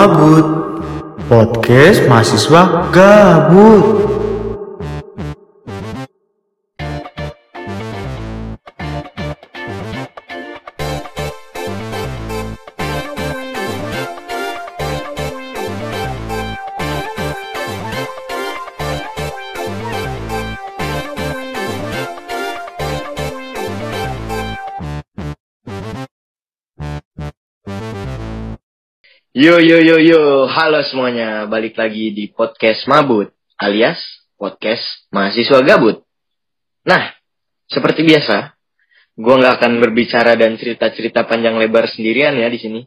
Mabut Podcast mahasiswa gabut Yo yo yo yo, halo semuanya, balik lagi di podcast Mabut alias podcast mahasiswa gabut. Nah, seperti biasa, gua nggak akan berbicara dan cerita-cerita panjang lebar sendirian ya di sini.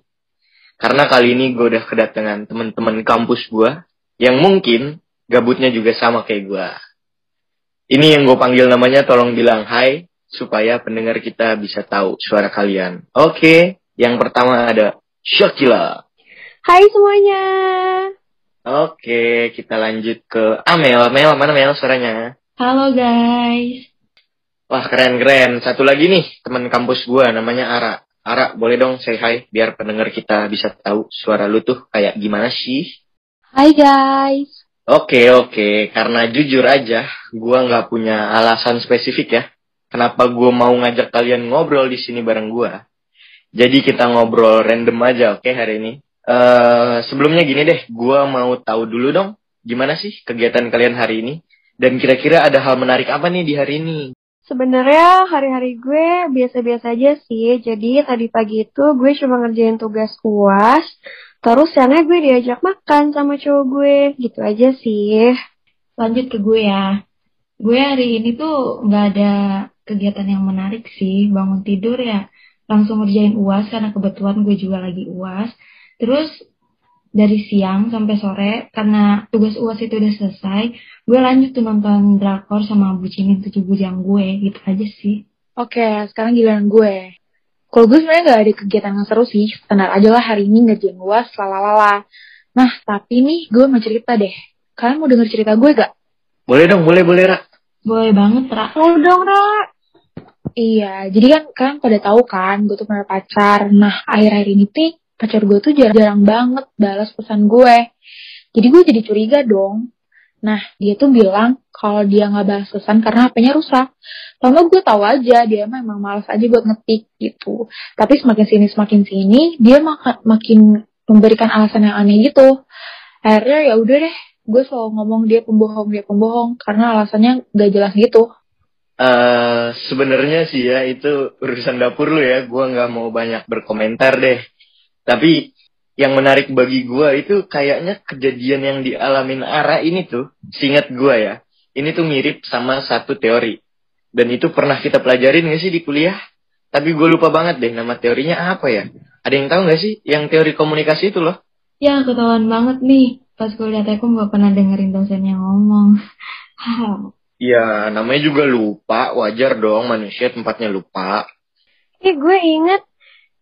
Karena kali ini gue udah kedatangan teman-teman kampus gua yang mungkin gabutnya juga sama kayak gua. Ini yang gue panggil namanya tolong bilang hai supaya pendengar kita bisa tahu suara kalian. Oke, yang pertama ada Shakila. Hai semuanya. Oke, kita lanjut ke Amel. Amel, mana Mel suaranya? Halo guys. Wah, keren-keren. Satu lagi nih, teman kampus gua namanya Ara. Ara, boleh dong say hi biar pendengar kita bisa tahu suara lu tuh kayak gimana sih? Hai guys. Oke, oke. Karena jujur aja, gua nggak punya alasan spesifik ya. Kenapa gua mau ngajak kalian ngobrol di sini bareng gua. Jadi kita ngobrol random aja, oke hari ini. Eh, sebelumnya gini deh, gua mau tahu dulu dong, gimana sih kegiatan kalian hari ini? Dan kira-kira ada hal menarik apa nih di hari ini? Sebenarnya hari-hari gue biasa-biasa aja sih. Jadi tadi pagi itu gue cuma ngerjain tugas UAS. Terus siangnya gue diajak makan sama cowok gue. Gitu aja sih. lanjut ke gue ya. Gue hari ini tuh nggak ada kegiatan yang menarik sih. Bangun tidur ya langsung ngerjain UAS karena kebetulan gue juga lagi UAS. Terus dari siang sampai sore karena tugas UAS itu udah selesai, gue lanjut tuh nonton drakor sama bucinin tujuh bujang gue gitu aja sih. Oke, sekarang giliran gue. Kalau gue sebenarnya gak ada kegiatan yang seru sih, standar aja lah hari ini ngerjain luas, lalalala. Nah, tapi nih gue mau cerita deh. Kalian mau denger cerita gue gak? Boleh dong, boleh, boleh, Ra. Boleh banget, Ra. Oh dong, Ra. Iya, jadi kan kalian pada tahu kan, gue tuh punya pacar. Nah, akhir-akhir ini tuh pacar gue tuh jarang-jarang banget balas pesan gue. Jadi gue jadi curiga dong. Nah, dia tuh bilang kalau dia nggak balas pesan karena HP-nya rusak. Lalu gue tahu aja dia memang malas aja buat ngetik gitu. Tapi semakin sini semakin sini dia mak- makin memberikan alasan yang aneh gitu. Akhirnya ya udah deh, gue selalu ngomong dia pembohong dia pembohong karena alasannya gak jelas gitu. Eh, sebenarnya sih ya itu urusan dapur lu ya. Gua nggak mau banyak berkomentar deh. Tapi yang menarik bagi gua itu kayaknya kejadian yang dialamin Ara ini tuh, singet gua ya. Ini tuh mirip sama satu teori. Dan itu pernah kita pelajarin gak sih di kuliah? Tapi gue lupa banget deh nama teorinya apa ya. Ada yang tahu gak sih yang teori komunikasi itu loh? Ya, ketahuan banget nih. Pas kuliah Tekom gak pernah dengerin dosennya ngomong. Iya, namanya juga lupa. Wajar dong manusia tempatnya lupa. Eh, gue inget.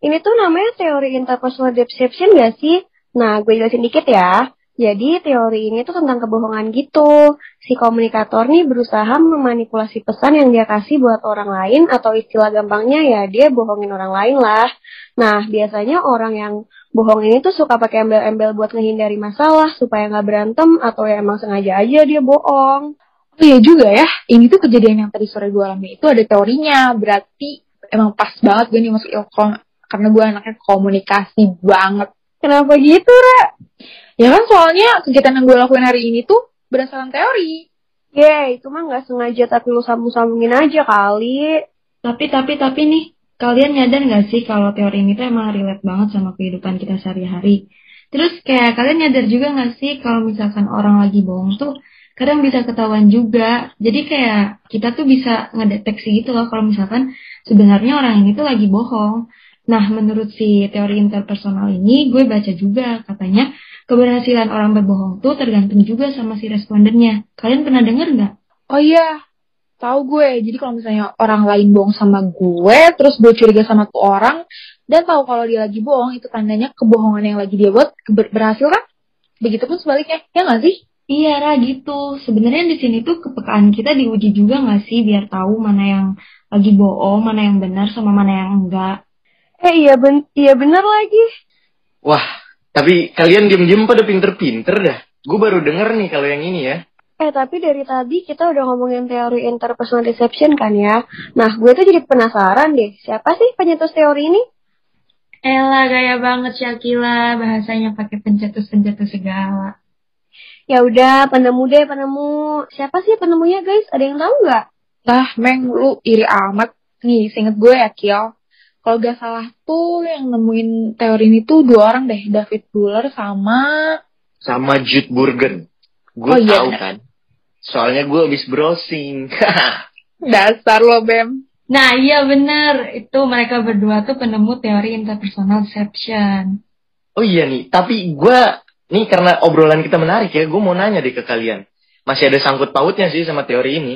Ini tuh namanya teori interpersonal deception gak sih? Nah, gue jelasin dikit ya. Jadi, teori ini tuh tentang kebohongan gitu. Si komunikator nih berusaha memanipulasi pesan yang dia kasih buat orang lain atau istilah gampangnya ya dia bohongin orang lain lah. Nah, biasanya orang yang bohong ini tuh suka pakai embel-embel buat ngehindari masalah supaya nggak berantem atau ya emang sengaja aja dia bohong. Oh iya juga ya, ini tuh kejadian yang tadi sore gue alami itu ada teorinya. Berarti emang pas banget gue nih masuk ilkom karena gue anaknya komunikasi banget. Kenapa gitu, Ra? Ya kan soalnya kegiatan yang gue lakuin hari ini tuh berdasarkan teori. Ye, itu mah nggak sengaja tapi lu sambung-sambungin aja kali. Tapi, tapi, tapi nih, kalian nyadar gak sih kalau teori ini tuh emang relate banget sama kehidupan kita sehari-hari? Terus kayak kalian nyadar juga gak sih kalau misalkan orang lagi bohong tuh kadang bisa ketahuan juga. Jadi kayak kita tuh bisa ngedeteksi gitu loh kalau misalkan sebenarnya orang ini tuh lagi bohong. Nah, menurut si teori interpersonal ini, gue baca juga katanya keberhasilan orang berbohong tuh tergantung juga sama si respondennya. Kalian pernah denger nggak? Oh iya, tahu gue. Jadi kalau misalnya orang lain bohong sama gue, terus gue curiga sama tuh orang, dan tahu kalau dia lagi bohong, itu tandanya kebohongan yang lagi dia buat ber- berhasil kan? Begitupun sebaliknya, ya nggak sih? Iya, Ra, gitu. Sebenarnya di sini tuh kepekaan kita diuji juga nggak sih biar tahu mana yang lagi bohong, mana yang benar sama mana yang enggak. Eh iya ben iya bener lagi. Wah, Tapi kalian diem-diem pada pinter-pinter dah. Gue baru denger nih kalau yang ini ya. Eh, tapi dari tadi kita udah ngomongin teori interpersonal deception kan ya. Nah, gue tuh jadi penasaran deh, siapa sih penyetus teori ini? Ella gaya banget Syakila, bahasanya pakai pencetus-pencetus segala. Ya udah, penemu deh, penemu. Siapa sih penemunya, guys? Ada yang tahu nggak? Lah, Meng, lu iri amat. Nih, seinget gue ya, Kiel. Kalau gak salah tuh yang nemuin teori ini tuh dua orang deh. David Buller sama... Sama Jude Burgen. Gue Oh, iya, tahu kan. Soalnya gue habis browsing. Dasar lo, Bem. Nah iya bener, itu mereka berdua tuh penemu teori interpersonal deception. oh iya nih, tapi gue nih karena obrolan kita menarik ya, gue mau nanya deh ke kalian. Masih ada sangkut pautnya sih sama teori ini.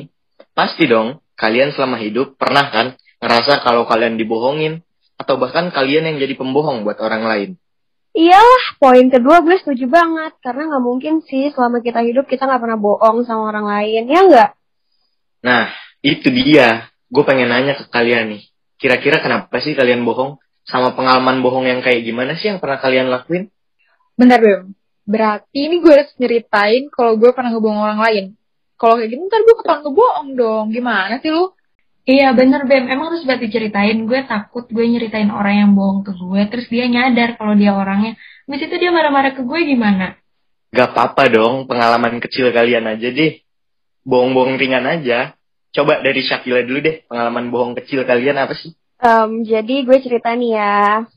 Pasti dong, kalian selama hidup pernah kan ngerasa kalau kalian dibohongin atau bahkan kalian yang jadi pembohong buat orang lain. Iyalah, poin kedua gue setuju banget. Karena nggak mungkin sih selama kita hidup kita nggak pernah bohong sama orang lain, ya nggak? Nah, itu dia. Gue pengen nanya ke kalian nih. Kira-kira kenapa sih kalian bohong? Sama pengalaman bohong yang kayak gimana sih yang pernah kalian lakuin? Bentar, Bem. Berarti ini gue harus nyeritain kalau gue pernah ngebohong orang lain. Kalau kayak gitu ntar gue ketahuan ngebohong dong. Gimana sih lu? Iya bener Bem, emang harus berarti ceritain, gue takut gue nyeritain orang yang bohong ke gue, terus dia nyadar kalau dia orangnya. Habis itu dia marah-marah ke gue gimana? Gak apa-apa dong, pengalaman kecil kalian aja deh. Bohong-bohong ringan aja. Coba dari Shakila dulu deh, pengalaman bohong kecil kalian apa sih? Em, jadi gue cerita nih ya,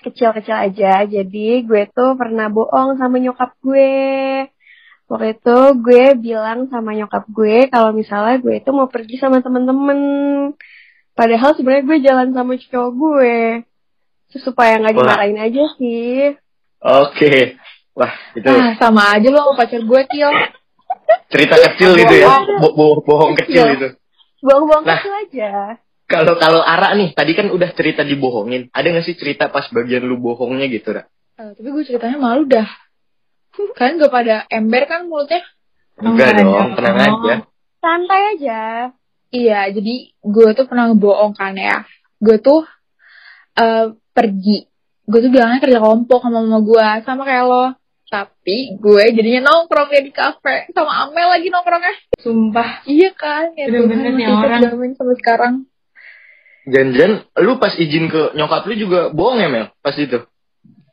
kecil-kecil aja. Jadi gue tuh pernah bohong sama nyokap gue. Waktu itu gue bilang sama nyokap gue kalau misalnya gue itu mau pergi sama temen-temen. Padahal sebenarnya gue jalan sama cowok gue. Terus supaya nggak Wah. dimarahin aja sih. Oke. Wah, itu Ah, sama aja lo pacar gue, Kiel. cerita kecil itu ya. Bo- bo- bohong kecil Iya. itu. Buang-buang Nah. kecil aja. Kalau kalau Ara nih, tadi kan udah cerita dibohongin. Ada gak sih cerita pas bagian lu bohongnya gitu, Ra? Eh, tapi gue ceritanya malu dah. Kalian gak pada ember kan mulutnya? Enggak Enggak dong, tenang aja. Santai aja. Iya, jadi gue tuh pernah ngebohong kan ya. Gue tuh eh pergi. Gue tuh bilangnya kerja kelompok sama mama gue, sama kayak lo. Tapi gue jadinya nongkrongnya di kafe. Sama Amel lagi nongkrongnya. Sumpah. Iya kan? Ya Bener-bener nih orang. sampai sekarang. Jangan-jangan lu pas izin ke nyokap lu juga bohong ya, Mel? Pas itu?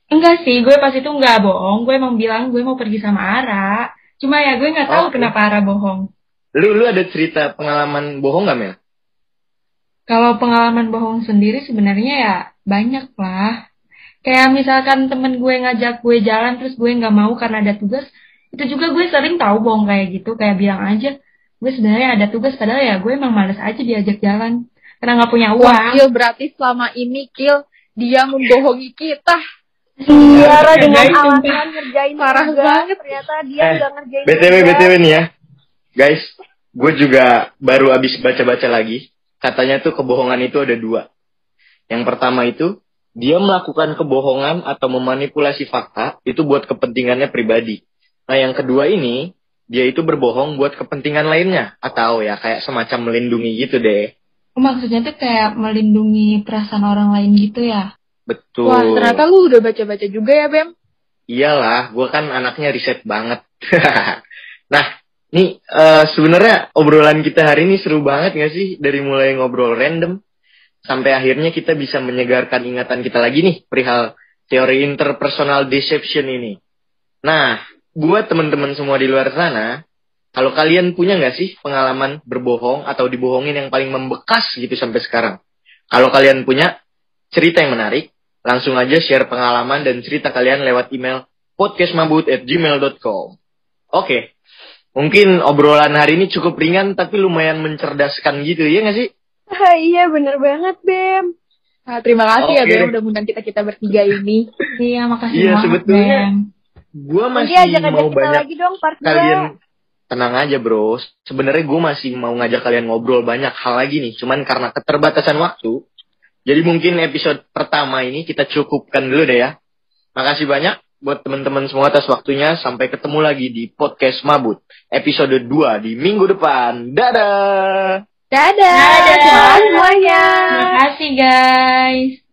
Enggak sih, gue pas itu enggak bohong, gue emang bilang gue mau pergi sama Ara. Cuma ya gue nggak tahu Oke. kenapa Ara bohong. Lu lu ada cerita pengalaman bohong gak, Mel? Kalau pengalaman bohong sendiri sebenarnya ya banyak lah. Kayak misalkan temen gue ngajak gue jalan terus gue nggak mau karena ada tugas. Itu juga gue sering tahu bohong kayak gitu. Kayak bilang aja, gue sebenarnya ada tugas padahal ya gue emang males aja diajak jalan. Karena nggak punya Wah, uang. Kil, berarti selama ini Kil, dia membohongi kita. Iya lah Ya, dengan alasan ngerjain Parah tugas. banget. Ternyata dia Eh, nggak ngerjain BTW, tugas. BTW nih ya. Guys, gue juga baru abis baca-baca lagi. Katanya tuh kebohongan itu ada dua. Yang pertama itu, dia melakukan kebohongan atau memanipulasi fakta itu buat kepentingannya pribadi. Nah yang kedua ini, dia itu berbohong buat kepentingan lainnya. Atau ya kayak semacam melindungi gitu deh. Maksudnya tuh kayak melindungi perasaan orang lain gitu ya. Betul. Wah, ternyata lu udah baca-baca juga ya, Bem? Iyalah, gue kan anaknya riset banget. nah, nih eh, sebenarnya obrolan kita hari ini seru banget gak sih? Dari mulai ngobrol random sampai akhirnya kita bisa menyegarkan ingatan kita lagi nih perihal teori interpersonal deception ini. Nah, buat teman-teman semua di luar sana, kalau kalian punya nggak sih pengalaman berbohong atau dibohongin yang paling membekas gitu sampai sekarang? Kalau kalian punya cerita yang menarik, langsung aja share pengalaman dan cerita kalian lewat email podcastmabut@gmail.com. Oke, mungkin obrolan hari ini cukup ringan tapi lumayan mencerdaskan gitu ya nggak sih? Ah, iya bener banget Bem. Nah, terima kasih ya, Oke. Bem, udah ngundang kita-kita bertiga ini. Iya, makasih Iya, banget, sebetulnya Bem. Gua masih ajak-ajak mau kita banyak lagi dong part 2. kalian tenang aja bro. Sebenarnya gue masih mau ngajak kalian ngobrol banyak hal lagi nih. Cuman karena keterbatasan waktu, jadi mungkin episode pertama ini kita cukupkan dulu deh ya. Makasih banyak buat teman-teman semua atas waktunya. Sampai ketemu lagi di podcast Mabut episode 2 di minggu depan. Dadah. Dadah! Dadah. Terima kasih semuanya. Terima kasih guys.